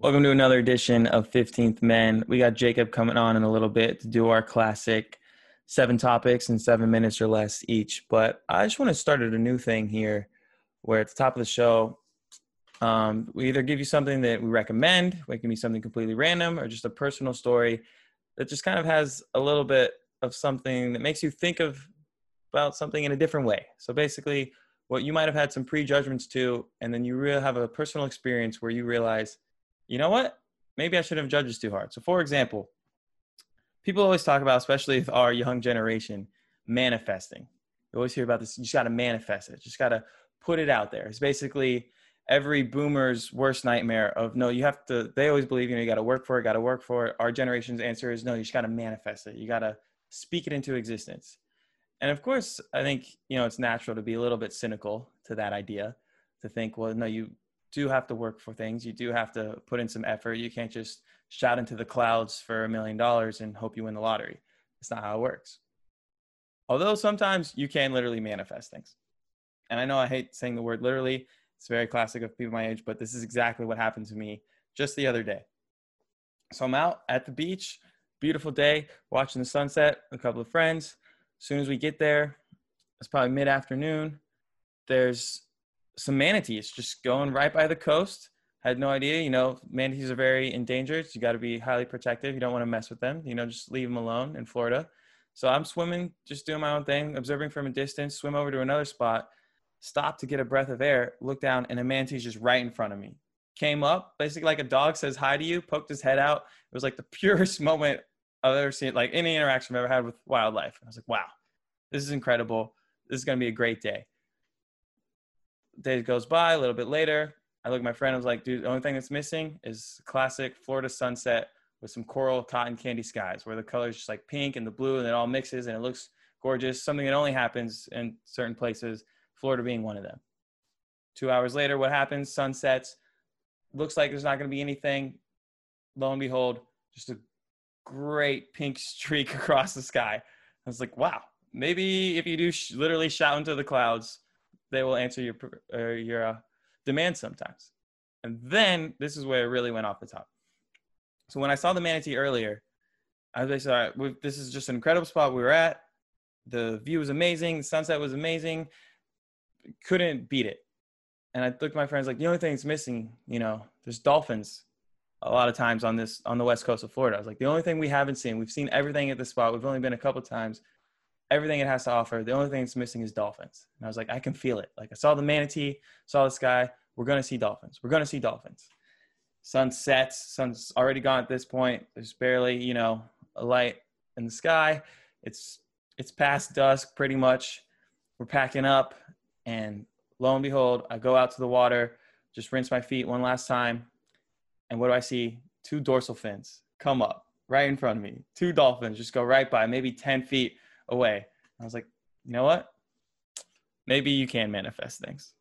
Welcome to another edition of 15th Men. We got Jacob coming on in a little bit to do our classic seven topics in seven minutes or less each. But I just want to start at a new thing here where at the top of the show, um, we either give you something that we recommend, it can be something completely random, or just a personal story that just kind of has a little bit of something that makes you think of about something in a different way. So basically, what you might have had some prejudgments to, and then you really have a personal experience where you realize – you know what? Maybe I shouldn't have judged this too hard. So, for example, people always talk about, especially with our young generation, manifesting. You always hear about this. You just got to manifest it. Just got to put it out there. It's basically every boomer's worst nightmare of no, you have to, they always believe, you know, you got to work for it, got to work for it. Our generation's answer is no, you just got to manifest it. You got to speak it into existence. And of course, I think, you know, it's natural to be a little bit cynical to that idea to think, well, no, you, do have to work for things. You do have to put in some effort. You can't just shout into the clouds for a million dollars and hope you win the lottery. It's not how it works. Although sometimes you can literally manifest things. And I know I hate saying the word literally. It's very classic of people my age, but this is exactly what happened to me just the other day. So I'm out at the beach, beautiful day, watching the sunset with a couple of friends. As soon as we get there, it's probably mid afternoon. There's some manatees just going right by the coast. Had no idea, you know, manatees are very endangered. You got to be highly protective. You don't want to mess with them. You know, just leave them alone in Florida. So I'm swimming, just doing my own thing, observing from a distance. Swim over to another spot, stop to get a breath of air, look down, and a manatee's just right in front of me. Came up, basically like a dog says hi to you, poked his head out. It was like the purest moment I've ever seen, like any interaction I've ever had with wildlife. I was like, wow, this is incredible. This is going to be a great day days goes by, a little bit later, I look at my friend, I was like, dude, the only thing that's missing is classic Florida sunset with some coral cotton candy skies where the colors just like pink and the blue and it all mixes and it looks gorgeous. Something that only happens in certain places, Florida being one of them. Two hours later, what happens? Sunsets. Looks like there's not going to be anything. Lo and behold, just a great pink streak across the sky. I was like, wow, maybe if you do sh- literally shout into the clouds, they will answer your uh, your uh, demands sometimes. And then this is where it really went off the top. So when I saw the manatee earlier, I was like, this is just an incredible spot we were at. The view was amazing. The sunset was amazing. Couldn't beat it. And I looked at my friends like, the only thing that's missing, you know, there's dolphins a lot of times on this on the west coast of Florida. I was like, the only thing we haven't seen, we've seen everything at the spot. We've only been a couple times everything it has to offer. The only thing it's missing is dolphins. And I was like, I can feel it. Like I saw the manatee, saw the sky. We're gonna see dolphins. We're gonna see dolphins. Sun sets. Sun's already gone at this point. There's barely, you know, a light in the sky. It's it's past dusk pretty much. We're packing up, and lo and behold, I go out to the water, just rinse my feet one last time, and what do I see? Two dorsal fins come up right in front of me. Two dolphins just go right by, maybe 10 feet away. I was like, you know what? Maybe you can manifest things.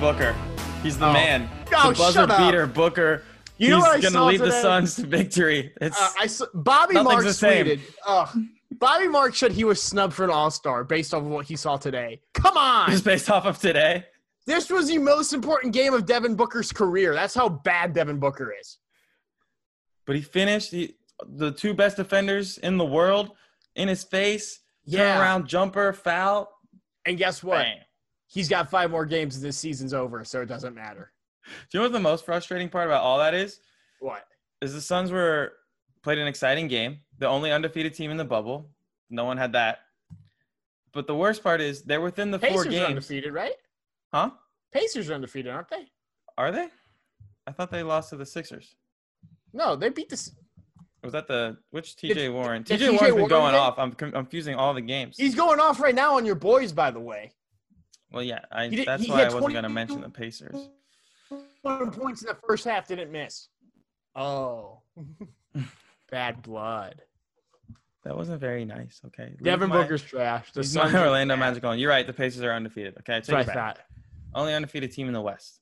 Booker. He's the oh. man. Oh, the buzzer beater, Booker. You He's know what I gonna lead today? the Suns to victory. It's uh, I saw, Bobby Mark tweeted. Uh, Bobby Mark said he was snubbed for an All Star based off of what he saw today. Come on, just based off of today. This was the most important game of Devin Booker's career. That's how bad Devin Booker is. But he finished the the two best defenders in the world in his face. Yeah, around jumper foul. And guess what? Bang he's got five more games and this season's over, so it doesn't matter. Do you know what the most frustrating part about all that is? What? Is the Suns were played an exciting game. The only undefeated team in the bubble. No one had that. But the worst part is they're within the Pacers four games. Are undefeated, right? Huh? Pacers are undefeated, aren't they? Are they? I thought they lost to the Sixers. No, they beat the. Was that the which TJ Warren? TJ Warren's been going game? off. I'm confusing all the games. He's going off right now on your boys, by the way. Well, yeah, I, did, that's why I wasn't going to mention the Pacers. 21 points in the first half, didn't miss. Oh, bad blood. That wasn't very nice. Okay. Devin my, Booker's trash. The my Orlando Magic on. You're right. The Pacers are undefeated. Okay. Take That's what Only undefeated team in the West.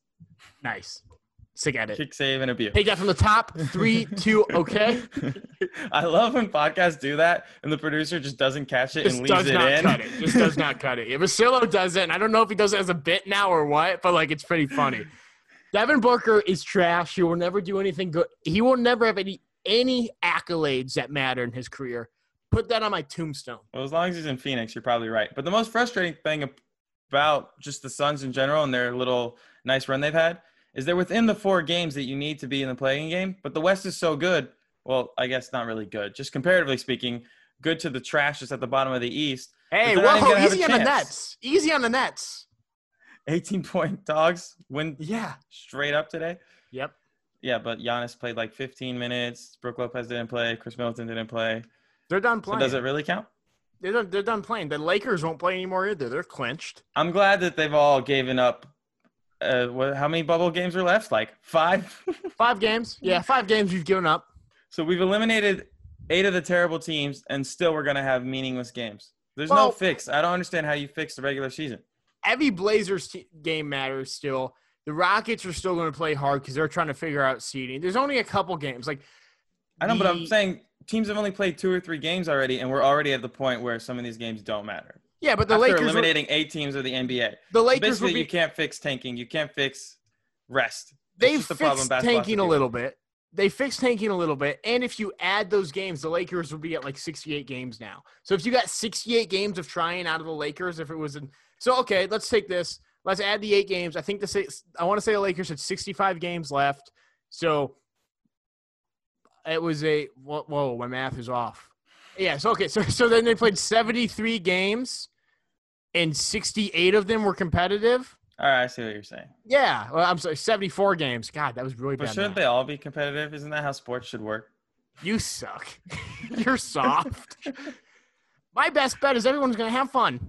Nice. Sick at it. Kick save and abuse. Take that from the top. Three, two, okay. I love when podcasts do that and the producer just doesn't catch it just and leaves it in. Cut it. Just does not cut it. If does it, and I don't know if he does it as a bit now or what, but like it's pretty funny. Devin Booker is trash. He will never do anything good. He will never have any any accolades that matter in his career. Put that on my tombstone. Well, as long as he's in Phoenix, you're probably right. But the most frustrating thing about just the Suns in general and their little nice run they've had is they're within the four games that you need to be in the play-in game. But the West is so good. Well, I guess not really good. Just comparatively speaking, good to the trash that's at the bottom of the East. Hey, whoa, easy on the Nets. Easy on the Nets. 18 point dogs win yeah straight up today. Yep. Yeah, but Giannis played like 15 minutes. Brook Lopez didn't play. Khris Middleton didn't play. They're done playing. So does it really count? They're done, they're done playing. The Lakers won't play anymore either. They're clinched. I'm glad that they've all given up. Uh, what, how many bubble games are left? Like five? five games. Yeah, five games we've given up. So we've eliminated eight of the terrible teams, and still we're going to have meaningless games. There's well, no fix. I don't understand how you fix the regular season every Blazers t- game matters still. The Rockets are still going to play hard because they're trying to figure out seeding. There's only a couple games. Like I know, the, but I'm saying teams have only played two or three games already, and we're already at the point where some of these games don't matter. Yeah, but the After Lakers eliminating were, eight teams of the NBA. The Lakers so basically be, you can't fix tanking. You can't fix rest. They've the fixed tanking a little bit. They fixed tanking a little bit, and if you add those games, the Lakers will be at like 68 games now. So if you got 68 games of trying out of the Lakers, if it was in so okay, let's take this. Let's add the eight games. I think the six, I want to say the Lakers had 65 games left. So it was a whoa, whoa, my math is off. Yeah, so okay, so so then they played 73 games and 68 of them were competitive. All right, I see what you're saying. Yeah, well, I'm sorry, 74 games. God, that was really but bad. But shouldn't they all be competitive? Isn't that how sports should work? You suck. you're soft. My best bet is everyone's going to have fun.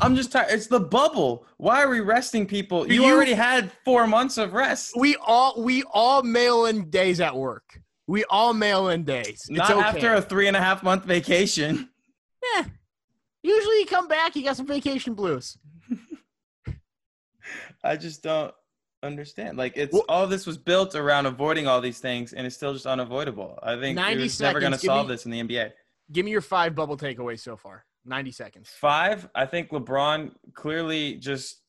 I'm just tired. It's the bubble. Why are we resting people? You, you, already had four months of rest. We all we all mail in days at work. We all mail in days. It's Not okay. after a three and a half month vacation. Yeah. Usually you come back, you got some vacation blues. I just don't understand. Like it's well, all this was built around avoiding all these things, and it's still just unavoidable. I think you're never going to solve me, this in the NBA. Give me your five bubble takeaways so far. 90 seconds. Five. I think LeBron clearly just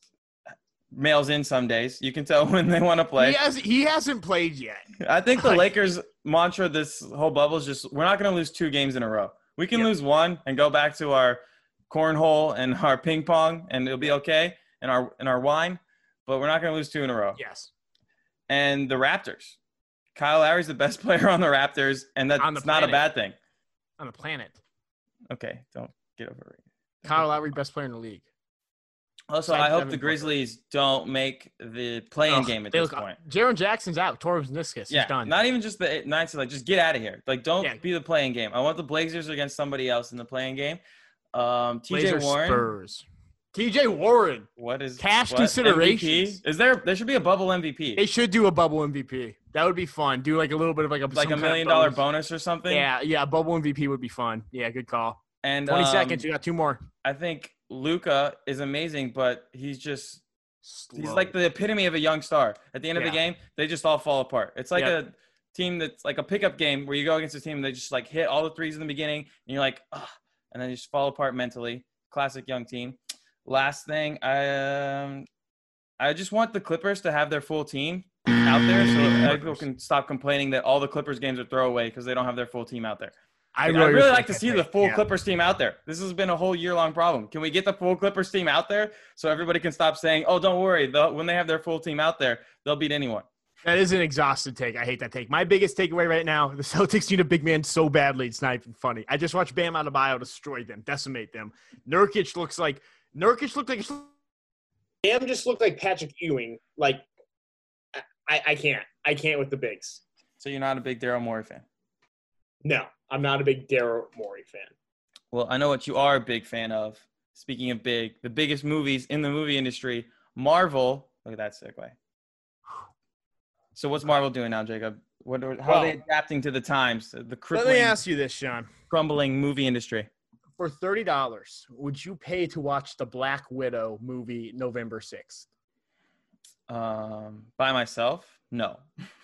mails in some days. You can tell when they want to play. He, has, he hasn't played yet. I think the Lakers' mantra this whole bubble is just we're not going to lose two games in a row. We can lose one and go back to our cornhole and our ping pong, and it'll be okay, and our and our wine. But we're not going to lose two in a row. Yes. And the Raptors. Kyle Lowry's the best player on the Raptors, and that's not a bad thing. On the planet. Okay, don't get over it. Kyle Lowry, best player in the league. Also, I hope the Grizzlies don't make the play-in game at this look, point. Jaren Jackson's out. Torres Niskus. Yeah, done. Not even just the nine like just get out of here. Like don't yeah. be the play-in game. I want the Blazers against somebody else in the play-in game. Um, TJ Warren. Spurs. TJ Warren. What is cash what? considerations? MVP? Is there there should be a bubble MVP? They should do a bubble MVP. That would be fun. Do like a little bit of like a like a million dollar bonus or something. Yeah, yeah. Bubble MVP would be fun. Yeah, good call. And 20 um, seconds. You got two more. I think Luka is amazing, but he's just Slow. he's like the epitome of a young star. At the end yeah. of the game, they just all fall apart. It's like yep. a team that's like a pickup game where you go against a team and they just like hit all the threes in the beginning and you're like, Ugh, and then you just fall apart mentally. Classic young team. Last thing, I um, I just want the Clippers to have their full team out there so people can stop complaining that all the Clippers games are throwaway because they don't have their full team out there. I really, I'd really like to see the full yeah. Clippers team out there. This has been a whole year long problem. Can we get the full Clippers team out there so everybody can stop saying, "Oh, don't worry, when they have their full team out there, they'll beat anyone." That is an exhausted take. I hate that take. My biggest takeaway right now: the Celtics need a big man so badly it's not even funny. I just watched Bam Adebayo destroy them, decimate them. Nurkic looks like Nurkic looked like Bam just looked like Patrick Ewing. Like I, I can't, I can't with the bigs. So you're not a big Daryl Morey fan? No, I'm not a big Daryl Morey fan. Well, I know what you are a big fan of. Speaking of big, the biggest movies in the movie industry, Marvel. Look at that segue. So what's Marvel doing now, Jacob? What are, how well, are they adapting to the times? The crippling, let me ask you this, Sean. Crumbling movie industry. For thirty dollars, would you pay to watch the Black Widow movie November sixth? Um, by myself, no.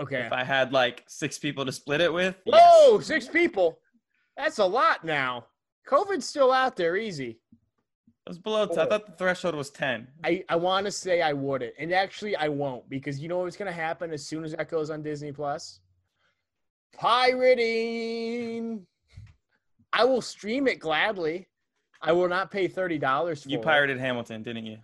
Okay. If I had like six people to split it with. Whoa, yes. six people. That's a lot now. COVID's still out there, easy. It was below. T- I thought the threshold was ten. I, I want to say I wouldn't, and actually I won't because you know what's going to happen as soon as that goes on Disney Plus. Pirating. I will stream it gladly. I will not pay thirty dollars for. You pirated it. Hamilton, didn't you?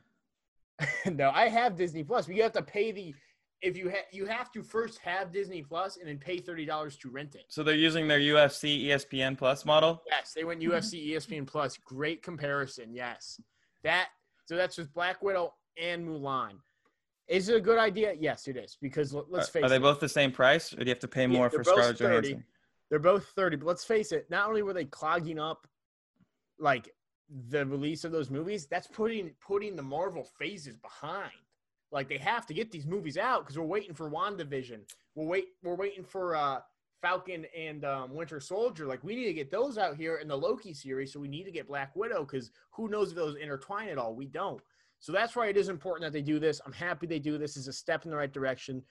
no, I have Disney Plus, but you have to pay the if you have you have to first have Disney Plus and then pay thirty dollars to rent it. So they're using their UFC ESPN Plus model. Yes, they went mm-hmm. UFC ESPN Plus. Great comparison. Yes, that so that's with Black Widow and Mulan. Is it a good idea? Yes, it is because let's face it. Are they it, both the same price, or do you have to pay more yeah, for Scarlett 30. Johansson? They're both thirty, but let's face it. Not only were they clogging up, like the release of those movies, that's putting putting the Marvel phases behind. Like they have to get these movies out because we're waiting for WandaVision. We're wait we're waiting for uh, Falcon and um, Winter Soldier. Like we need to get those out here in the Loki series. So we need to get Black Widow because who knows if those intertwine at all? We don't. So that's why it is important that they do this. I'm happy they do this. Is a step in the right direction.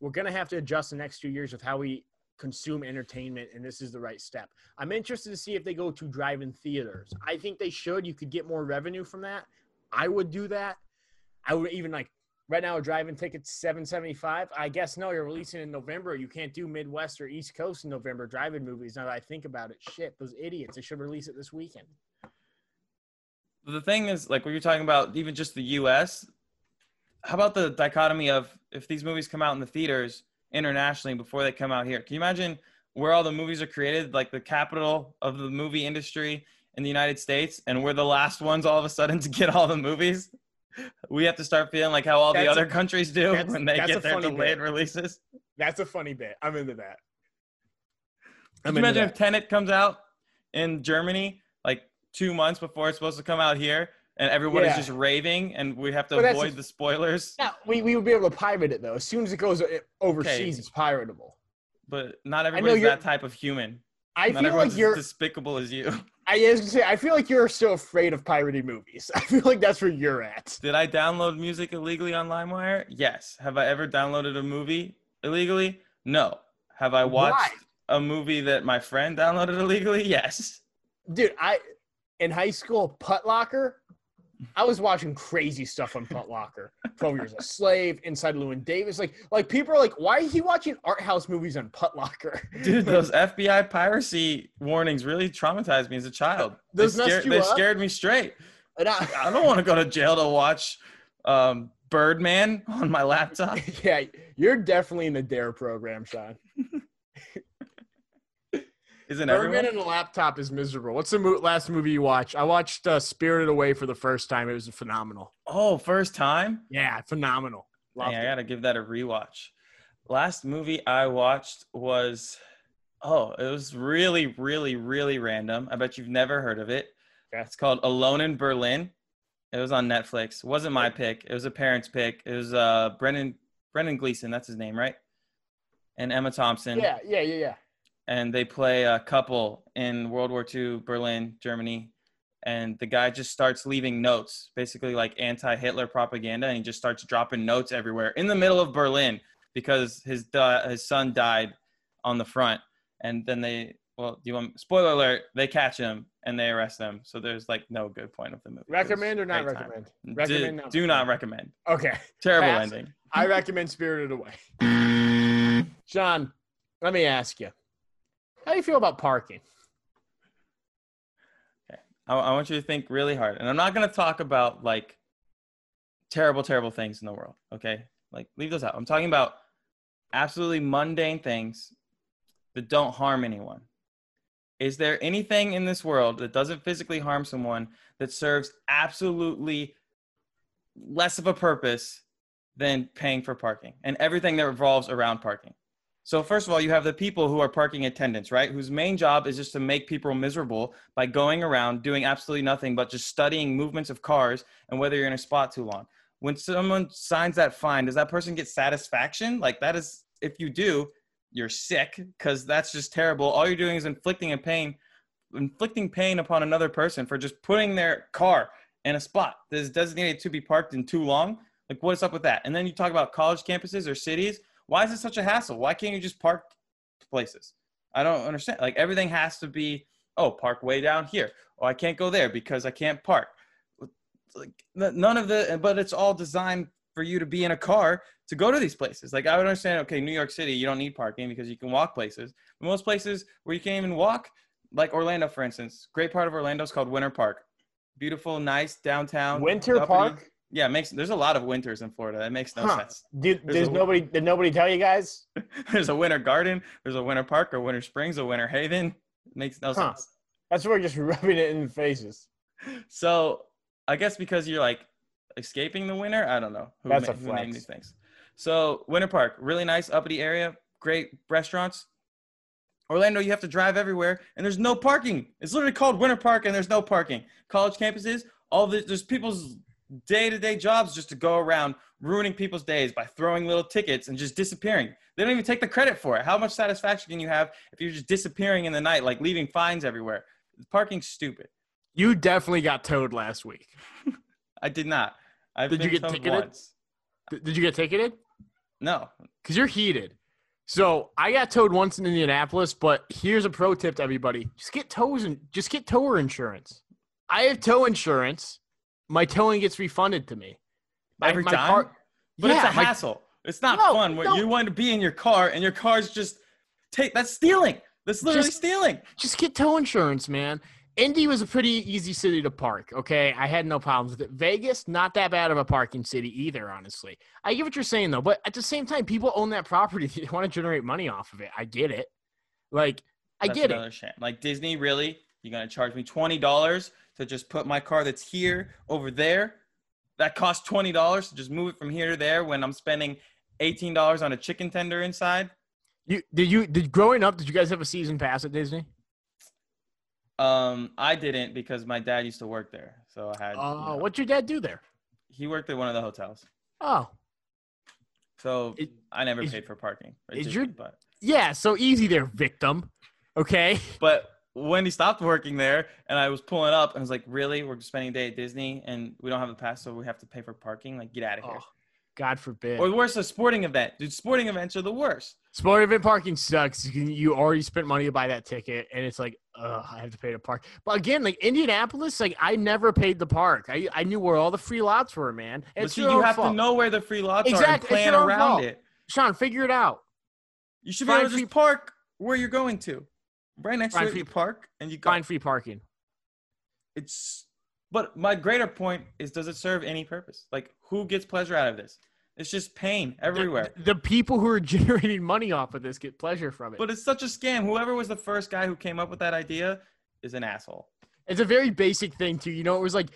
We're gonna have to adjust the next few years with how we consume entertainment, and this is the right step. I'm interested to see if they go to drive-in theaters. I think they should. You could get more revenue from that. I would do that. I would even like Right now, a drive-in ticket's seven seventy-five. I guess no, you're releasing in November. You can't do Midwest or East Coast in November drive-in movies. Now that I think about it, shit, those idiots. They should release it this weekend. The thing is, like, when you're talking about even just the U.S., how about the dichotomy of if these movies come out in the theaters internationally before they come out here? Can you imagine where all the movies are created, like the capital of the movie industry in the United States, and we're the last ones all of a sudden to get all the movies? We have to start feeling like how all that's the other a, countries do when they get their delayed bit. releases. That's a funny bit. I'm into that. I'm Can you imagine that. if Tenet comes out in Germany like two months before it's supposed to come out here, and everyone yeah. is just raving, and we have to but avoid the spoilers? Yeah, we, we would be able to pirate it though. As soon as it goes overseas, okay. it's piratable. But not everybody's that type of human. I not feel like you're despicable as you. I was gonna say, I feel like you're so afraid of pirating movies. I feel like that's where you're at. Did I download music illegally on LimeWire? Yes. Have I ever downloaded a movie illegally? No. Have I watched Why? a movie that my friend downloaded illegally? Yes. Dude, I in high school, Putlocker, I was watching crazy stuff on Putlocker. 12 Years a Slave, Inside Llewyn Davis. Like, like people are like, why is he watching art house movies on Putlocker? Dude, those FBI piracy warnings really traumatized me as a child. Those they scared, they scared me straight. I, I, don't want to go to jail to watch um, Birdman on my laptop. yeah, you're definitely in the DARE program, Sean. Isn't Birdman everyone? and a laptop is miserable. What's the mo- last movie you watched? I watched uh, Spirited Away for the first time. It was phenomenal. Oh, first time? Yeah, phenomenal. Dang, I gotta give that a rewatch. Last movie I watched was oh, it was really, really, really random. I bet you've never heard of it. Okay. It's called Alone in Berlin. It was on Netflix. It wasn't my pick. It was a parent's pick. It was uh Brendan Brendan Gleeson. That's his name, right? And Emma Thompson. Yeah, yeah, yeah, yeah and they play a couple in World War II, Berlin, Germany. And the guy just starts leaving notes, basically like anti Hitler propaganda, and he just starts dropping notes everywhere in the middle of Berlin because his, his son died on the front. And then they, well, do you want, spoiler alert, they catch him and they arrest him. So there's like no good point of the movie. Recommend or not recommend? Recommend. Do, do not recommend. Okay. Terrible Pass. ending. I recommend Spirited Away. Sean, let me ask you how do you feel about parking? Okay. I, I want you to think really hard. And I'm not going to talk about like terrible, terrible things in the world. Okay. Like leave those out. I'm talking about absolutely mundane things that don't harm anyone. Is there anything in this world that doesn't physically harm someone that serves absolutely less of a purpose than paying for parking and everything that revolves around parking? So first of all, you have the people who are parking attendants, right? Whose main job is just to make people miserable by going around doing absolutely nothing but just studying movements of cars and whether you're in a spot too long. when someone signs that fine, does that person get satisfaction? Like that is, if you do, you're sick because that's just terrible. All you're doing is inflicting a pain, inflicting pain upon another person for just putting their car in a spot that is designated to be parked in too long. Like, what's up with that? And then you talk about college campuses or cities. Why is it such a hassle? Why can't you just park places? I don't understand. Like, everything has to be, oh, park way down here. Oh, I can't go there because I can't park. Like, none of the, but it's all designed for you to be in a car to go to these places. Like, I would understand, okay, New York City, you don't need parking because you can walk places. But most places where you can't even walk, like Orlando, for instance, great part of Orlando is called Winter Park beautiful, nice downtown. Winter. Park. Yeah, makes there's a lot of winters in Florida. That makes no huh. sense. Did, there's, nobody did nobody tell you guys? there's a winter garden, there's a winter park or winter springs, a winter haven. It makes no huh. sense. That's where we're just rubbing it in the faces. So I guess because you're like escaping the winter, I don't know who, That's ma- a who named these things. So Winter Park, really nice uppity area, great restaurants, Orlando, you have to drive everywhere, and there's no parking. It's literally called Winter Park, and there's no parking. College campuses, all the, there's people's day-to-day jobs just to go around ruining people's days by throwing little tickets and just disappearing. They don't even take the credit for it. How much satisfaction can you have if you're just disappearing in the night, like leaving fines everywhere? Parking's stupid. You definitely got towed last week. I did not. I've did you get ticketed? Once. Did you get ticketed? No, because you're heated. So I got towed once in Indianapolis, but here's a pro tip to everybody: just get tows and just get tower insurance. I have tow insurance. My towing gets refunded to me every my, my time. Car, but yeah, it's a my, hassle. It's not no, fun. No. You want to be in your car and your car's just take. That's stealing. That's literally just, stealing. Just get tow insurance, man. Indy was a pretty easy city to park. Okay, I had no problems with it. Vegas, not that bad of a parking city either. Honestly, I get what you're saying though, but at the same time, people own that property. They want to generate money off of it. I get it. Like, I that's get it. Shame. Like Disney, really? You're gonna charge me twenty dollars to just put my car that's here over there? That costs twenty dollars to just move it from here to there when I'm spending eighteen dollars on a chicken tender inside. You did you did growing up? Did you guys have a season pass at Disney? Um, I didn't because my dad used to work there, so I had. Oh, uh, you know, what'd your dad do there? He worked at one of the hotels. Oh. So it, I never is, paid for parking. Is your but yeah? So easy there, victim. Okay. But when he stopped working there, and I was pulling up, and I was like, "Really? We're spending a day at Disney, and we don't have a pass, so we have to pay for parking? Like, get out of here." Oh, God forbid. Or worse, a sporting event. Dude, sporting events are the worst. Sporting event parking sucks. You, you already spent money to buy that ticket, and it's like, ugh, I have to pay to park. But again, like Indianapolis, like I never paid the park. I, I knew where all the free lots were, man. And see, you have fault. to know where the free lots exactly. are and plan around fault. it. Sean, figure it out. You should find be able to free- park where you're going to. Right next find to free, park and you go. Find free parking. It's but my greater point is does it serve any purpose? Like who gets pleasure out of this? It's just pain everywhere. The, the, people who are generating money off of this get pleasure from it. But it's such a scam. Whoever was the first guy who came up with that idea is an asshole. It's a very basic thing too. You know, it was like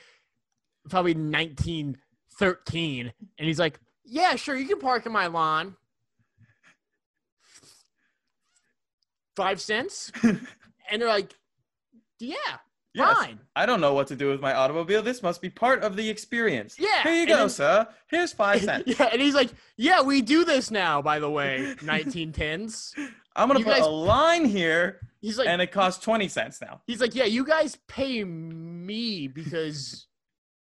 probably 1913, and he's like, "Yeah, sure, you can park in my lawn." Five cents, and they're like, "Yeah, Yes. Fine. I don't know what to do with my automobile. This must be part of the experience. Yeah. Here you go, then, sir. Here's five cents. Yeah, and he's like, Yeah, we do this now, by the way, 1910s. I'm gonna put guys, a line here. He's like, and it costs 20 cents now. He's like, Yeah, you guys pay me because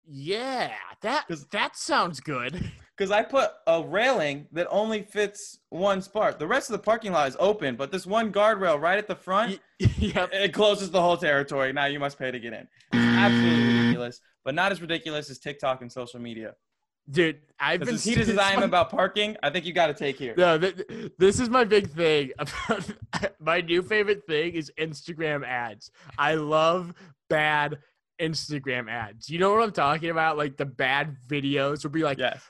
yeah, that that sounds good. Because I put a railing that only fits one spot. The rest of the parking lot is open, but this one guardrail right at the front, yep. it closes the whole territory. Now you must pay to get in. It's absolutely ridiculous, but not as ridiculous as TikTok and social media. Dude, I've been as heated as I am about parking. I think you got to take here. No, th- this is my big thing. my new favorite thing is Instagram ads. I love bad Instagram ads. You know what I'm talking about? Like the bad videos would be like, yes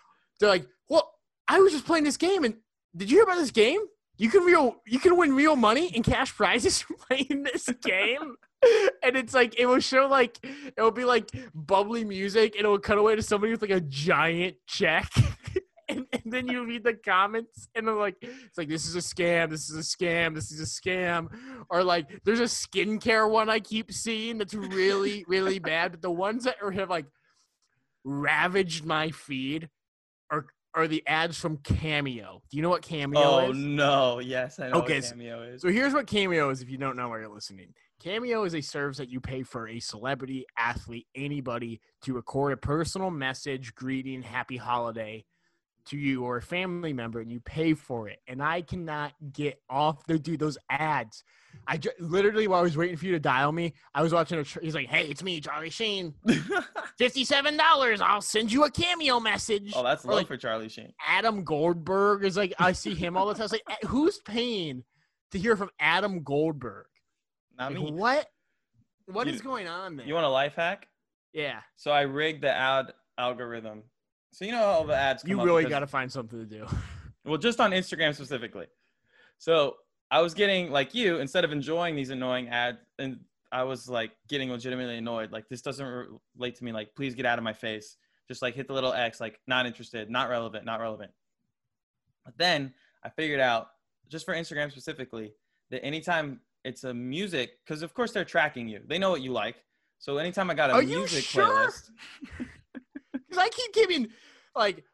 they're like, well, I was just playing this game, and did you hear about this game? You can real, you can win real money and cash prizes from playing this game. and it's like it will show like it will be like bubbly music, and it will cut away to somebody with like a giant check. and, and, then you read the comments and they're like it's like this is a scam this is a scam this is a scam or like there's a skincare one i keep seeing that's really really bad but the ones that are, have like ravaged my feed are are the ads from Cameo. Do you know what Cameo oh, is? no. Yes, I know Okay, what so- Cameo is. So here's what Cameo is if you don't know where you're listening. Cameo is a service that you pay for a celebrity, athlete, anybody to record a personal message, greeting, happy holiday to you or a family member, and you pay for it. And I cannot get off the dude those ads. I ju- literally while I was waiting for you to dial me, I was watching a. Tr- he's like, "Hey, it's me, Charlie Sheen. Fifty-seven dollars. I'll send you a Cameo message." oh, that's Or, low like, for Charlie Sheen. Adam Goldberg is like I see him all the time. It's like who's paying to hear from Adam Goldberg? Not Like, me. what? What You- is going on there? You want a life hack? yeah, So I rigged the ad algorithm. So you know all the ads. Come you really got to find something to do. Well, just on Instagram specifically. So I was getting like you instead of enjoying these annoying ads, and I was like getting legitimately annoyed. Like this doesn't relate to me. Like please get out of my face. Just like hit the little X. Like not interested, not relevant, not relevant. But then I figured out just for Instagram specifically that anytime it's a music, because of course they're tracking you. They know what you like. So anytime I got a Are music sure? playlist, Because I keep giving like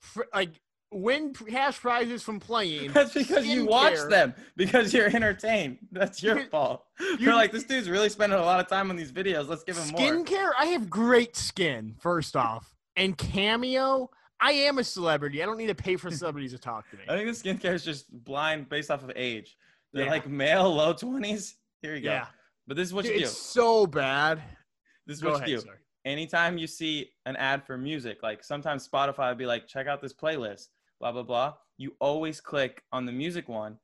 fr- like win cash prizes from playing. That's because you watch skincare. them because you're entertained. That's your fault. you- You're like, this dude's really spending a lot of time on these videos. Let's give him more. Skincare. I have great skin. First off, and Cameo. I am a celebrity. I don't need to pay for celebrities to talk to me. I think the skincare is just blind based off of age. They're Yeah. like male, low 20s. Here you go. Yeah, But this is what Dude, you do. it's so bad. This is Go what ahead. you do. Sorry. Anytime you see an ad for music, like sometimes Spotify would be like, check out this playlist, blah, blah, blah. You always click on the music one.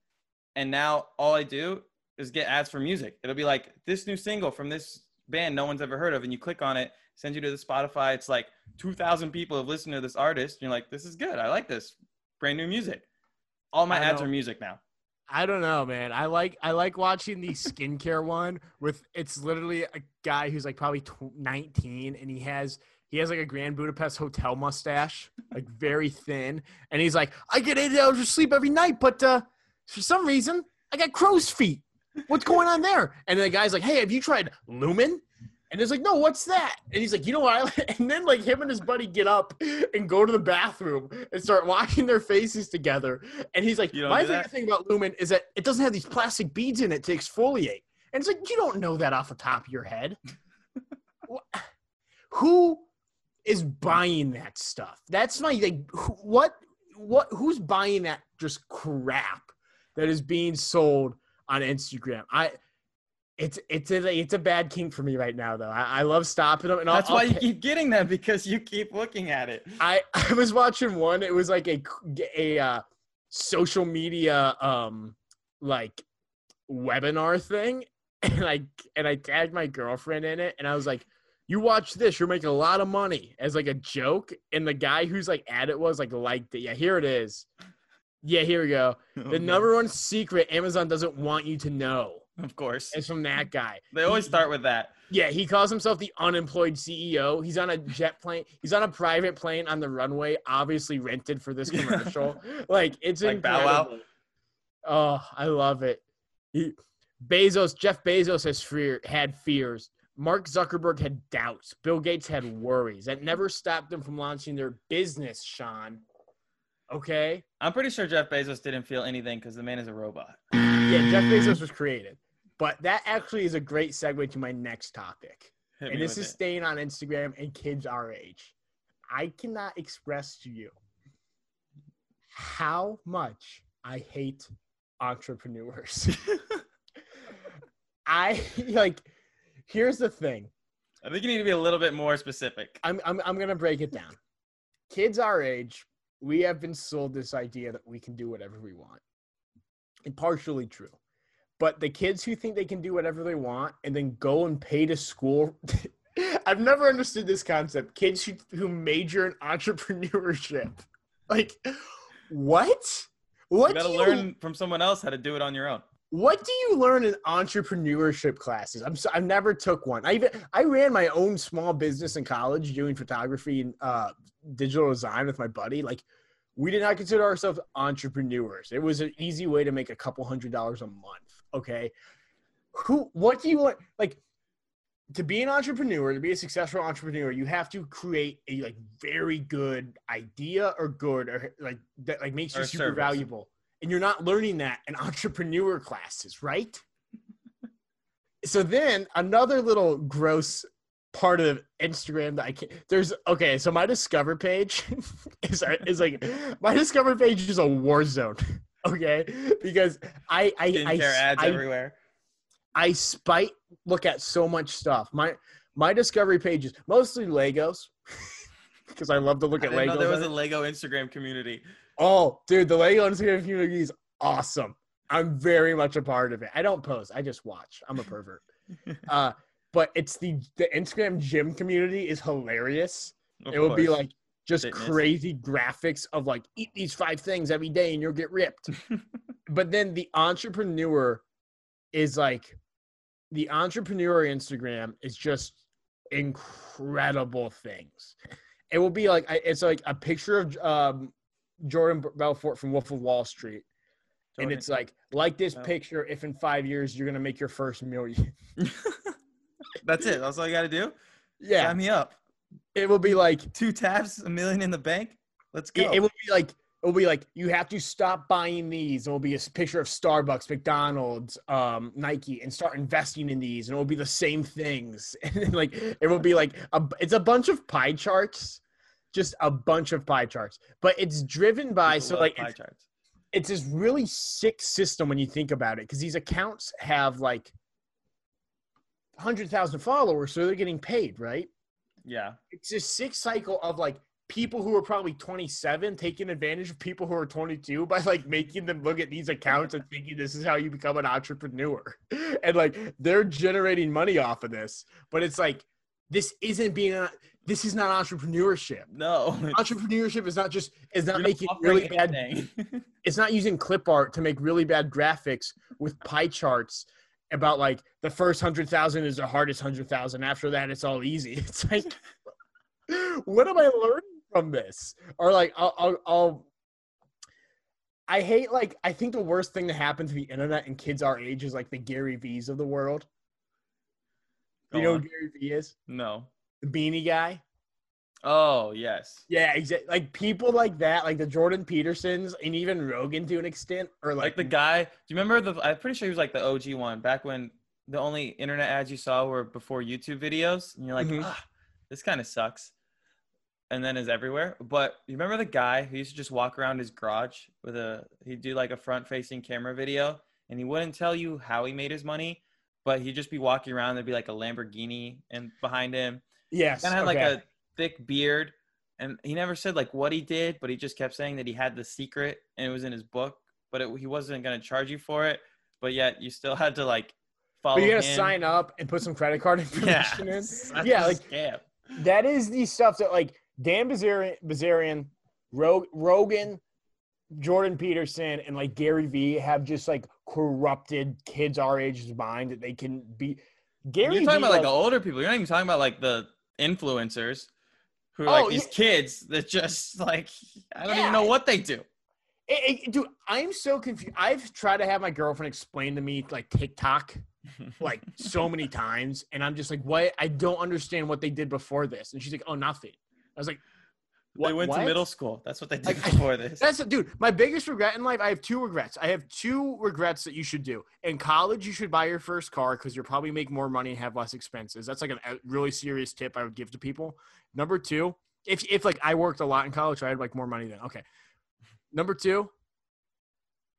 And now all I do is get ads for music. It'll be like this new single from this band no one's ever heard of. And you click on it, sends you to the Spotify. It's like 2,000 people have listened to this artist. And you're like, this is good. I like this. Brand new music. All my I ads know. are music now. I don't know, man. I like I like watching the skincare one with it's literally a guy who's like probably tw- 19 and he has he has like a Grand Budapest hotel mustache, like very thin, and he's like, I get eight hours of sleep every night, but uh, for some reason I got crow's feet. What's going on there? And the guy's like, Hey, have you tried Lumin? And he's like, No, what's that? And he's like, You know what? And then like him and his buddy get up and go to the bathroom and start washing their faces together. And he's like, My favorite that? thing about Lumin is that it doesn't have these plastic beads in it to exfoliate. And it's like, you don't know that off the top of your head. Who is buying that stuff? That's my like. who- What? What? Who's buying that just crap that is being sold on Instagram? I. It's it's a it's a bad kink for me right now though. I, I love stopping them and I'll- That's I'll why you keep getting them because you keep looking at it. I I was watching one. It was like a a uh, social media um like webinar thing, and I and I tagged my girlfriend in it, and I was like, "You watch this, you're making a lot of money," as like a joke. And the guy who's like at it was like liked it. Yeah, here it is. Yeah, here we go. The Okay. number one secret Amazon doesn't want you to know Of course. It's from that guy. They always start with that. Yeah, he calls himself the unemployed CEO. He's on a jet plane. He's on a private plane on the runway, obviously rented for this commercial. like it's Like Bow incredible. Oh, I love it. He, Bezos, Jeff Bezos has fear, had fears. Mark Zuckerberg had doubts. Bill Gates had worries. That never stopped them from launching their business, Sean. Okay? I'm pretty sure Jeff Bezos didn't feel anything because the man is a robot. Yeah, Jeff Bezos was created. But that actually is a great segue to my next topic. Hit and this is it. staying on Instagram and kids our age. I cannot express to you how much I hate entrepreneurs. I like here's the thing. I think you need to be a little bit more specific. I'm I'm I'm gonna break it down. Kids our age, we have been sold this idea that we can do whatever we want. And partially true. But the kids who think they can do whatever they want and then go and pay to school I've never understood this concept. Kids who, who major in entrepreneurship. Like what? What You got to do learn from someone else how to do it on your own. what do you learn in entrepreneurship classes? I'm so, I never took one. I even I ran my own small business in college doing photography and uh, digital design with my buddy. Like we did not consider ourselves entrepreneurs. It was an easy way to make a couple hundred dollars a month. Okay, who? What do you want? Like to be an entrepreneur, to be a successful entrepreneur, you have to create a like very good idea or good or like that like makes you super service. valuable. And you're not learning that in entrepreneur classes, right? so then another little gross part of Instagram that I can't. There's okay. So my discover page is is like my discover page is a war zone. Okay, because I I Skincare I, ads I, everywhere. I spite look at so much stuff. My my discovery page is mostly Legos because I love to look I at Legos. there was a Lego Instagram community. Oh, dude, the Lego Instagram community is awesome. I'm very much a part of it. I don't post. I just watch. I'm a pervert. uh, but it's the the Instagram gym community is hilarious. Of it would be like just Fitness. crazy graphics of like eat these five things every day and you'll get ripped. but then the entrepreneur is like the entrepreneur Instagram is just incredible things. It will be like it's like a picture of um, Jordan Belfort from Wolf of Wall Street. Jordan. And it's like like this picture if in 5 years you're going to make your first million. That's it. That's all you got to do. Yeah. Sign me up. It will be like two taps, a million in the bank. Let's go. It, it will be like it will be like you have to stop buying these. It will be a picture of Starbucks, McDonald's, um, Nike, and start investing in these, and it will be the same things. And like it will be like a, it's a bunch of pie charts, just a bunch of pie charts, but it's driven by People so like pie it's, charts. It's this really sick system when you think about it, because these accounts have like 100,000 followers, so they're getting paid, right? Yeah. It's a sick cycle of like people who are probably 27 taking advantage of people who are 22 by like making them look at these accounts and thinking this is how you become an entrepreneur. And like they're generating money off of this, but it's like this isn't being a, this is not entrepreneurship. No. Entrepreneurship is not just is not making really bad it's not using clip art to make really bad graphics with pie charts about like the first hundred thousand is the hardest hundred thousand. After that, it's all easy. It's like, what am I learning from this? Or like, I'll, I'll, I'll I hate like I think the worst thing to happen to the internet and kids our age is like the Gary Vee's of the world. Go you know on. who Gary Vee is? No. The beanie guy. Oh yes. Yeah, exactly. Like people like that, like the Jordan Petersons, and even Rogan to an extent, or like, like the guy. Do you remember the? I'm pretty sure he was like the OG one back when the only internet ads you saw were before YouTube videos, and you're like, mm-hmm. ah, this kind of sucks. And then is everywhere. But you remember the guy who used to just walk around his garage with a he'd do like a front facing camera video, and he wouldn't tell you how he made his money, but he'd just be walking around. There'd be like a Lamborghini and behind him. Yes. Kind of okay. like a thick beard, and he never said like what he did, but he just kept saying that he had the secret and it was in his book, but it, he wasn't going to charge you for it. But yet you still had to like follow. But you got to sign up and put some credit card information yeah, in. Yeah, like scam. that is the stuff that like Dan Bilzerian, Bilzerian Rogan, Jordan Peterson, and like Gary Vee have just like corrupted kids our age's mind that they can be. Gary You're talking v, about like, like the older people. You're not even talking about like the influencers who are oh, like these yeah. kids that just like I don't yeah. even know what they do. It, it, dude, I'm so confused. I've tried to have my girlfriend explain to me like TikTok like so many times, and I'm just like, what? I don't understand what they did before this. And she's like, oh, nothing. I was like, what, they went what? to middle school. That's what they did before this. That's dude. My biggest regret in life. I have two regrets. I have two regrets that you should do. In college, you should buy your first car because you'll probably make more money and have less expenses. That's like a really serious tip I would give to people. Number two, if if like I worked a lot in college, so I had like more money then. Okay. Number two,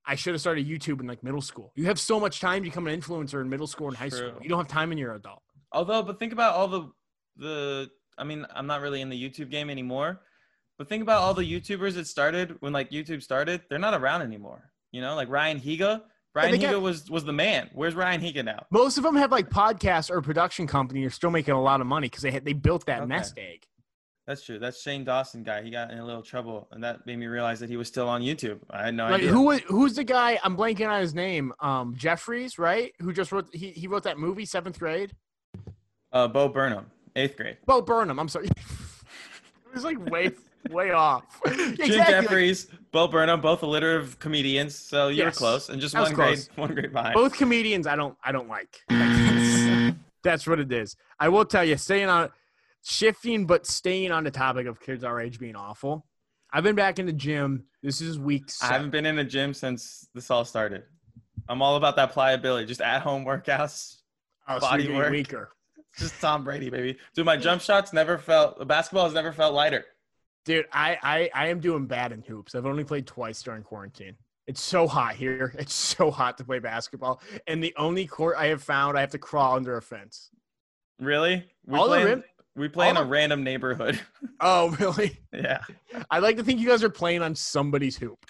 I should have started YouTube in like middle school. You have so much time to become an influencer in middle school and high True. school. You don't have time in your adult. Although, but think about all the the. I mean, I'm not really in the YouTube game anymore but think about all the YouTubers that started when like YouTube started. They're not around anymore. You know, like Ryan Higa. Ryan yeah, Higa was was the man. Where's Ryan Higa now? Most of them have like podcasts or production company. Are still making a lot of money because they had, they built that okay. nest egg. That's true. That's Shane Dawson guy. He got in a little trouble, and that made me realize that he was still on YouTube. I had no like, idea. Who was who's the guy? I'm blanking on his name. Um, Jeffries, right? Who just wrote he he wrote that movie, seventh grade. Uh, Bo Burnham, eighth grade. Bo Burnham. I'm sorry. it was like way way off. exactly. Jim Jeffries, Bo Burnham, both alliterative comedians. So you yes, were close, and just one grade, one grade behind. Both comedians, I don't, I don't like. That's what it is. I will tell you, staying on shifting, but staying on the topic of kids our age being awful. I've been back in the gym. This is week. Seven. I haven't been in the gym since this all started. I'm all about that pliability, just at home workouts, oh, body so work. Weaker. Just Tom Brady, baby. Dude, my jump shots never felt. The basketball has never felt lighter. Dude, I, I I am doing bad in hoops. I've only played twice during quarantine. It's so hot here. It's so hot to play basketball. And the only court I have found, I have to crawl under a fence. Really? We all play, the rim, we play in a random neighborhood. Oh, really? yeah. I like to think you guys are playing on somebody's hoop.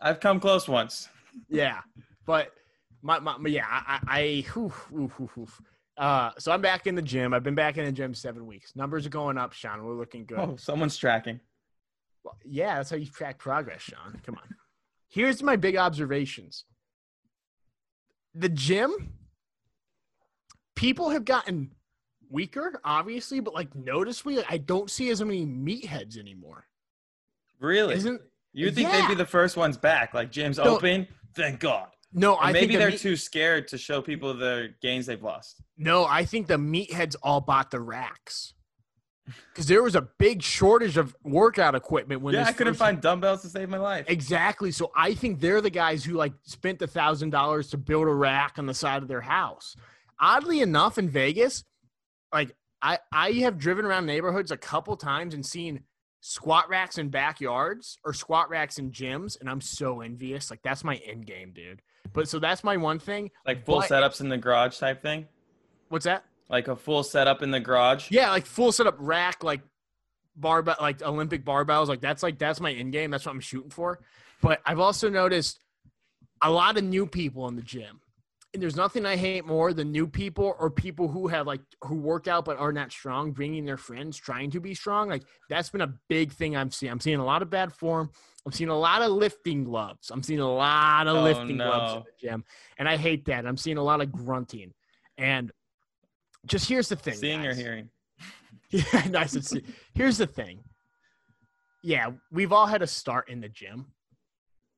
I've come close once. Yeah, but my, my yeah, I, I whew, whew, whew, uh, so I'm back in the gym. I've been back in the gym seven weeks. Numbers are going up, Sean. We're looking good. Oh, someone's tracking. Well, yeah, that's how you track progress, Sean. Come on. Here's my big observations. The gym, people have gotten weaker, obviously, but like noticeably, I don't see as many meatheads anymore. Really? Isn't you think yeah. they'd be the first ones back? Like gyms no, open? Thank God. No, I maybe the they're meat- too scared to show people the gains they've lost. No, I think the meatheads all bought the racks because there was a big shortage of workout equipment when yeah, I couldn't find dumbbells to save my life. Exactly. So I think they're the guys who like spent a thousand dollars to build a rack on the side of their house. Oddly enough, in Vegas, like I I have driven around neighborhoods a couple times and seen squat racks in backyards or squat racks in gyms, and I'm so envious. Like that's my end game, dude. But so that's my one thing. Like full but, setups in the garage type thing. What's that? Like a full setup in the garage. Yeah, like full setup rack, like barbell, like Olympic barbells. Like that's like that's my end game. That's what I'm shooting for. But I've also noticed a lot of new people in the gym and there's nothing I hate more than new people or people who have like who work out but are not strong, bringing their friends, trying to be strong. Like that's been a big thing I'm seeing. I'm seeing a lot of bad form. I'm seeing a lot of lifting gloves. I'm seeing a lot of oh, lifting no. gloves in the gym, and I hate that. I'm seeing a lot of grunting. And just here's the thing: seeing guys. or hearing. yeah, nice to see. Here's the thing. Yeah, we've all had a start in the gym,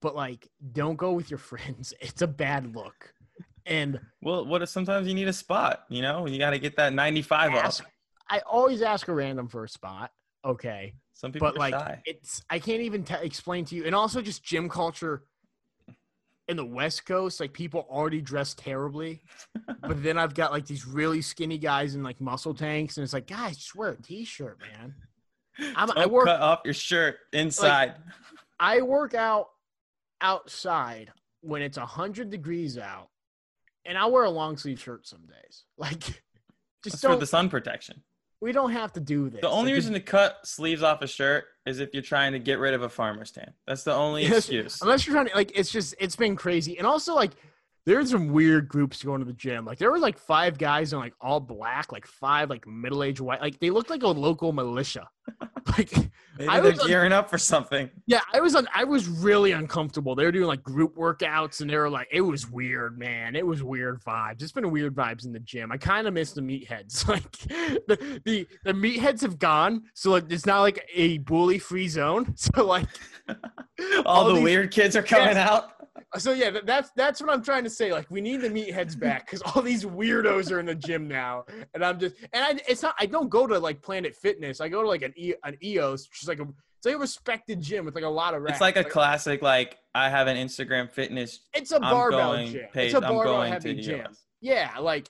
but like, don't go with your friends. It's a bad look. And well, what if sometimes you need a spot? You know, you got to get that 95 ask, off. I always ask a random for a spot. Okay. Some people but like shy. it's I can't even t- explain to you. And also just gym culture in the West Coast, like people already dress terribly, but then I've got like these really skinny guys in like muscle tanks, and it's like, guys, just wear a t-shirt, man. I'm, Don't I work cut off your shirt inside. Like, I work out outside when it's a hundred degrees out, and I'll wear a long sleeve shirt some days. Like, just for the sun protection. We don't have to do this. The only like, reason to cut sleeves off a shirt is if you're trying to get rid of a farmer's tan. That's the only excuse. Unless you're trying to like, it's just it's been crazy, and also like there's some weird groups going to the gym. Like there were like five guys in like all black, like five like middle aged white. Like they looked like a local militia. Like Maybe I was gearing up for something. Yeah, I was on. I was really uncomfortable. They were doing like group workouts, and they were like, it was weird, man. It was weird vibes. It's been weird vibes in the gym. I kind of miss the meatheads. Like the the the meatheads have gone, so like it's not like a bully free zone. So like all, all the these, weird kids are coming yeah, out. So yeah, that's that's what I'm trying to say. Like we need the meatheads back because all these weirdos are in the gym now, and I'm just and I it's not I don't go to like Planet Fitness. I go to like an e, an EOS, which is like a it's like a respected gym with like a lot of racks. It's like a like, classic like I have an Instagram fitness. It's a barbell gym. Page, it's a barbell heavy gym. EOS. Yeah, like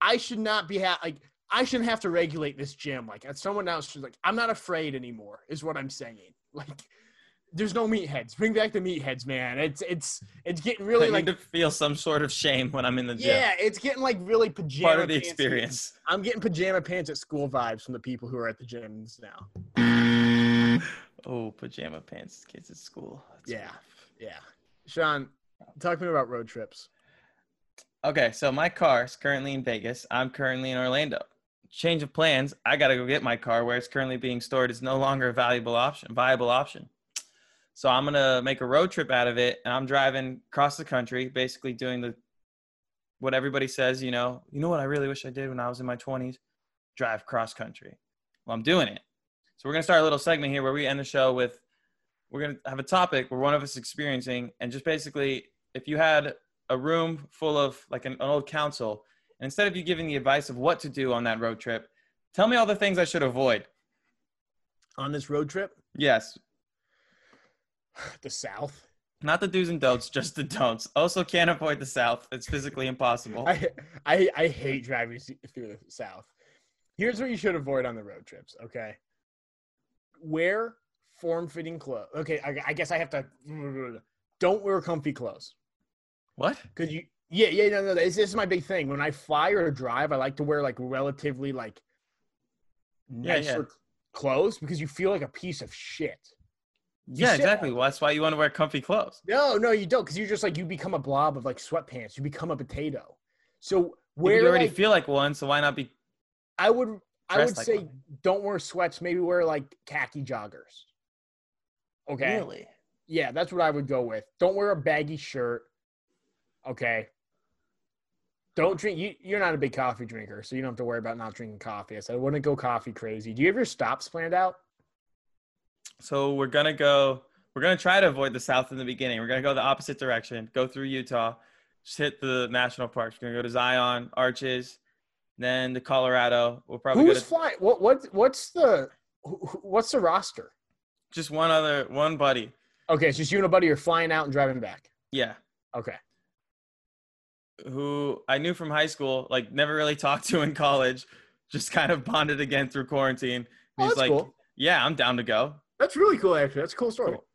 I should not be ha- like I shouldn't have to regulate this gym. Like someone else should like I'm not afraid anymore. Is what I'm saying. Like there's no meatheads. Bring back the meatheads, man. It's it's it's getting really I like to feel some sort of shame when I'm in the gym. Yeah, it's getting like really pajama. Part of the experience. I'm getting pajama pants at school vibes from the people who are at the gyms now. oh, pajama pants, kids at school. That's yeah, rough. yeah. Sean, talk to me about road trips. Okay, so my car is currently in Vegas. I'm currently in Orlando. Change of plans. I got to go get my car where it's currently being stored. Is no longer a valuable option. Viable option. So I'm gonna make a road trip out of it, and I'm driving across the country, basically doing the what everybody says. You know, you know what I really wish I did when I was in my 20s, drive cross country. Well, I'm doing it. So we're gonna start a little segment here where we end the show with we're gonna have a topic where one of us is experiencing, and just basically, if you had a room full of like an, an old council, And instead of you giving the advice of what to do on that road trip, tell me all the things I should avoid. On this road trip? Yes. The South. Not the do's and don'ts, just the don'ts. Also, can't avoid the South. It's physically impossible. I, I I hate driving through the South. Here's what you should avoid on the road trips. Okay, wear form-fitting clothes. Okay, I, I guess I have to. Don't wear comfy clothes. What? Because you, yeah, yeah, no, no. This, this is my big thing. When I fly or drive, I like to wear like relatively like Yeah, yeah. clothes because you feel like a piece of shit. Yeah, exactly. Well, that's why you want to wear comfy clothes. No, no, you don't, because you're just like you become a blob of like sweatpants. You become a potato. So Where where you already like, feel like one, so why not be I would I would like say one? don't wear sweats. Maybe wear like khaki joggers. Okay. Really? Yeah, that's what I would go with. Don't wear a baggy shirt. Okay. Don't drink. You, you're not a big coffee drinker, so you don't have to worry about not drinking coffee. I said I wouldn't go coffee crazy. Do you have your stops planned out? So we're gonna go. We're gonna try to avoid the south in the beginning. We're gonna go the opposite direction. Go through Utah, just hit the national parks. We're gonna go to Zion, Arches, then to Colorado. We'll probably Who's go to flying? What what what's the what's the roster? just one other one buddy. Okay, it's just you and a buddy You're flying out and driving back. Yeah, Okay. who I knew from high school, like never really talked to in college. Just kind of bonded again through quarantine. Oh, He's that's like, cool. "Yeah, I'm down to go." That's really cool. Actually, that's a cool story. Cool.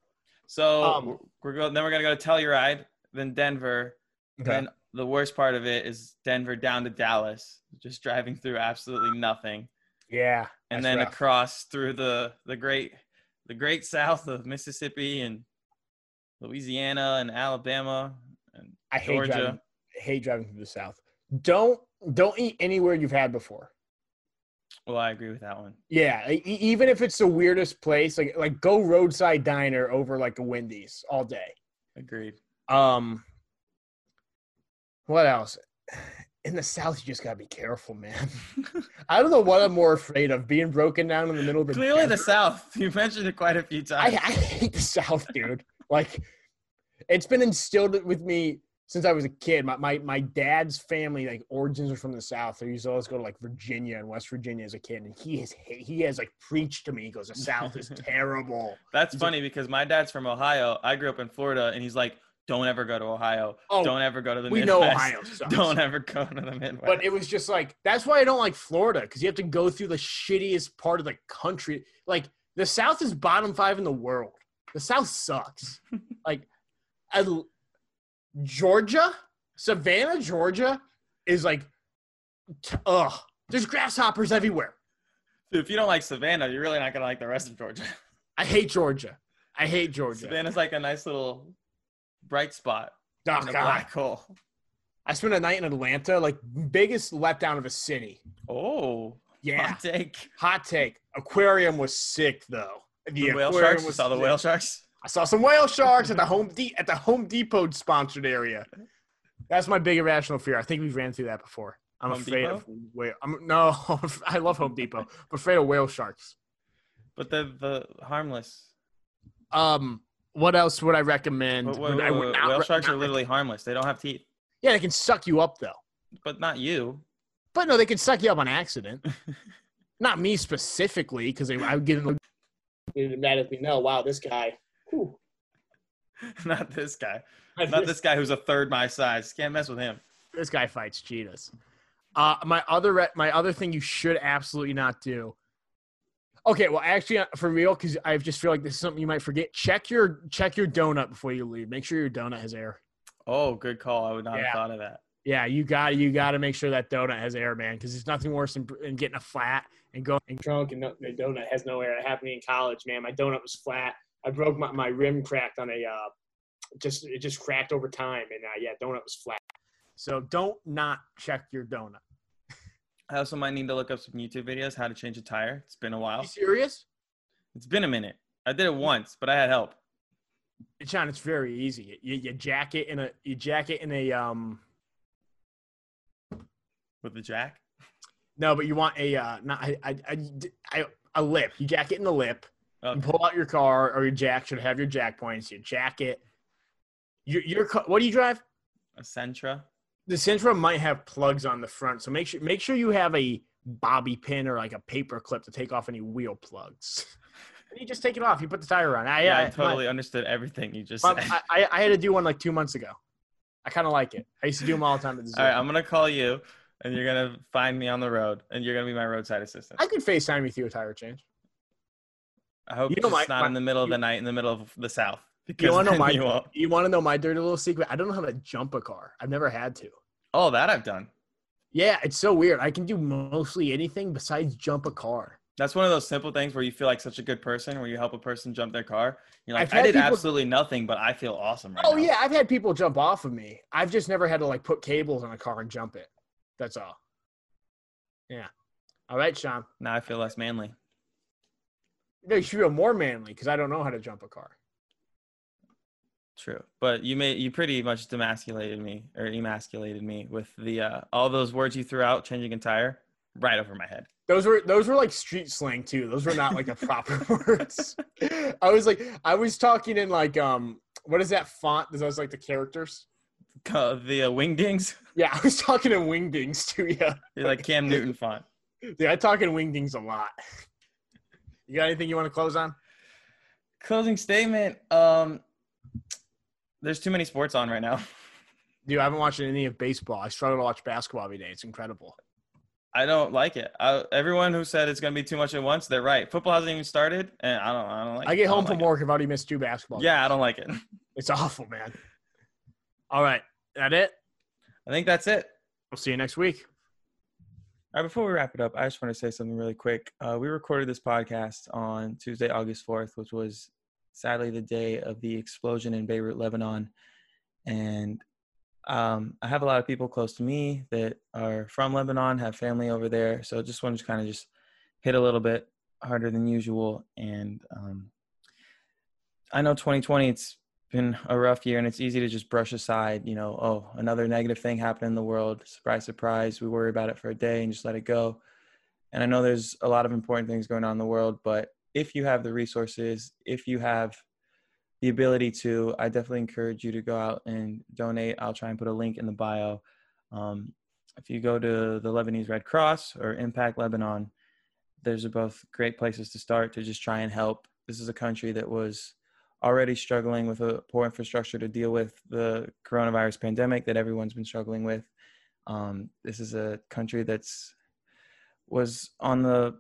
So Um, we're- going. Then we're gonna go to Telluride, then Denver, Okay. And the worst part of it is Denver down to Dallas, just driving through absolutely nothing, Yeah. and then rough. across through the the great the great South of Mississippi and Louisiana and Alabama and I hate Georgia. driving. Hate driving through the South. Don't don't eat anywhere you've had before. Well, I agree with that one. Yeah, even if it's the weirdest place, like like go roadside diner over like a Wendy's all day. Agreed. Um, what else? In the South, you just gotta be careful, man. I don't know what I'm more afraid of: being broken down in the middle of the Clearly, the. South. You mentioned it quite a few I, times. I hate the South, dude. Like, it's been instilled with me since I was a kid. My, my my dad's family, like origins are from the South. They used to always go to like Virginia and West Virginia as a kid, and he has he has like preached to me. He goes, "The South is terrible." That's He's funny because my dad's from Ohio. I grew up in Florida, and he's like, "Don't ever go to Ohio. Oh, Don't ever go to the we Midwest. know Ohio sucks. Don't ever go to the Midwest." But it was just like that's why I don't like Florida because you have to go through the shittiest part of the country. Like the South is bottom five in the world. The South sucks. like, I, Georgia, Savannah, Georgia, is like, t- ugh. There's grasshoppers everywhere. Dude, if you don't like Savannah, you're really not gonna like the rest of Georgia. I hate Georgia. I hate Georgia. Savannah's like a nice little bright spot Oh in God. hole. I spent a night in Atlanta. Like biggest letdown of a city. Oh, Yeah. hot take. Hot take. Aquarium was sick though. The, The whale aquarium sharks. Was saw the whale sharks. I saw some whale sharks at the home De- at the Home Depot sponsored area. That's my big irrational fear. I think we've ran through that before. I'm Home afraid Depot? of whale. I'm no, I love Home Depot. I'm afraid of whale sharks. But the the harmless. Um, what else would I recommend? I would whale re- sharks are literally harmless. They don't have teeth. yeah, they can suck you up though. But not you. But no, they can suck you up on accident. not me specifically, because I would get them automatically know. Wow, this guy. Whew. not this guy. Not this guy who's a third my size. Can't mess with him. this guy fights cheetahs. Uh, my other re- my other thing you should absolutely not do. Okay, well, actually, uh, for real, because I just feel like this is something you might forget. Check your check your donut before you leave. Make sure your donut has air. Oh, good call. I would not Yeah. have thought of that. Yeah, you got you got to make sure that donut has air, man, because there's nothing worse than, than getting a flat and going and drunk and no, the donut has no air. It happened to me in college, man. My donut was flat. I broke my, my rim cracked on a uh, just it just cracked over time, and uh, yeah, donut was flat. So don't not check your donut. I also might need to look up some YouTube videos how to change a tire. It's been a while. you serious? It's been a minute. I did it once, but I had help. John, it's very easy. You, you jack it in a you jack it in a um With the jack? no, but you want a uh not I I, I, I a lip. You jack it in the lip. You pull out your car or your jack should have your jack points. your jacket. Your your car, what do you drive? A Sentra? the Sentra might have plugs on the front, so make sure make sure you have a bobby pin or like a paper clip to take off any wheel plugs. and you just take it off. You put the tire on. I, yeah, I, I totally my, understood everything you just said. I, I, had to do one like two months ago. I kind of like it. I used to do them all the time. At the all right, I'm gonna call you, and you're gonna find me on the road, and you're gonna be my roadside assistant. I could FaceTime you through a tire change. I hope you know it's my, not my, in the middle of the night in the middle of the south. You want to know my you, you want to know my dirty little secret? I don't know how to jump a car. I've never had to. Oh, that I've done. Yeah, it's so weird. I can do mostly anything besides jump a car. That's one of those simple things where you feel like such a good person, where you help a person jump their car. You're like, I did people... absolutely nothing, but I feel awesome right oh, now. yeah, I've had people jump off of me. I've just never had to like put cables on a car and jump it. That's all. Yeah. All right, Sean. Now I feel less manly. No, you should feel more manly because I don't know how to jump a car. True, but you made you pretty much demasculated me or emasculated me with the uh, all those words you threw out, changing a tire, right over my head. Those were those were like street slang too. Those were not like the proper words. I was like, I was talking in like um, what is that font? Those like the characters. Uh, the uh, wingdings. Yeah, I was talking in wingdings too. Yeah, You're like Cam Newton font. Yeah, I talk in wingdings a lot. You got anything you want to close on? Closing statement. Um, there's too many sports on right now. Dude, I haven't watched any of baseball. I struggle to watch basketball every day. It's incredible. I don't like it. I, everyone who said it's going to be too much at once, they're right. Football hasn't even started, and I don't. I don't like. I get home I from like work. I've already missed two basketball. Yeah, games. I don't like it. It's awful, man. All right, that it. I think that's it. We'll see you next week. All right, before we wrap it up, I just want to say something really quick. Uh, we recorded this podcast on Tuesday, August 4th, which was sadly the day of the explosion in Beirut, Lebanon. And um, I have a lot of people close to me that are from Lebanon, have family over there. So I just wanted to kind of just hit a little bit harder than usual. And um, I know 2020, it's been a rough year and it's easy to just brush aside, you know, oh, another negative thing happened in the world. Surprise, surprise. We worry about it for a day and just let it go. And I know there's a lot of important things going on in the world, but if you have the resources, if you have the ability to, I definitely encourage you to go out and donate. I'll try and put a link in the bio. Um, if you go to the Lebanese Red Cross or Impact Lebanon, those are both great places to start to just try and help. This is a country that was already struggling with a poor infrastructure to deal with the coronavirus pandemic that everyone's been struggling with. Um, this is a country that's was on the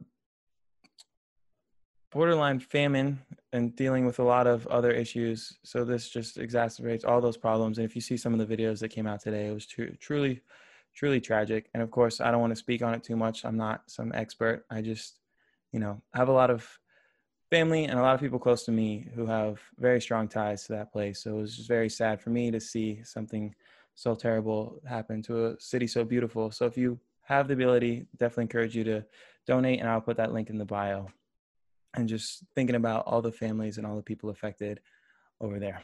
borderline famine and dealing with a lot of other issues. So this just exacerbates all those problems. And if you see some of the videos that came out today, it was tr- truly, truly tragic. And of course, I don't want to speak on it too much. I'm not some expert. I just, you know, have a lot of family and a lot of people close to me who have very strong ties to that place. So it was just very sad for me to see something so terrible happen to a city so beautiful. So if you have the ability, definitely encourage you to donate, and I'll put that link in the bio and just thinking about all the families and all the people affected over there.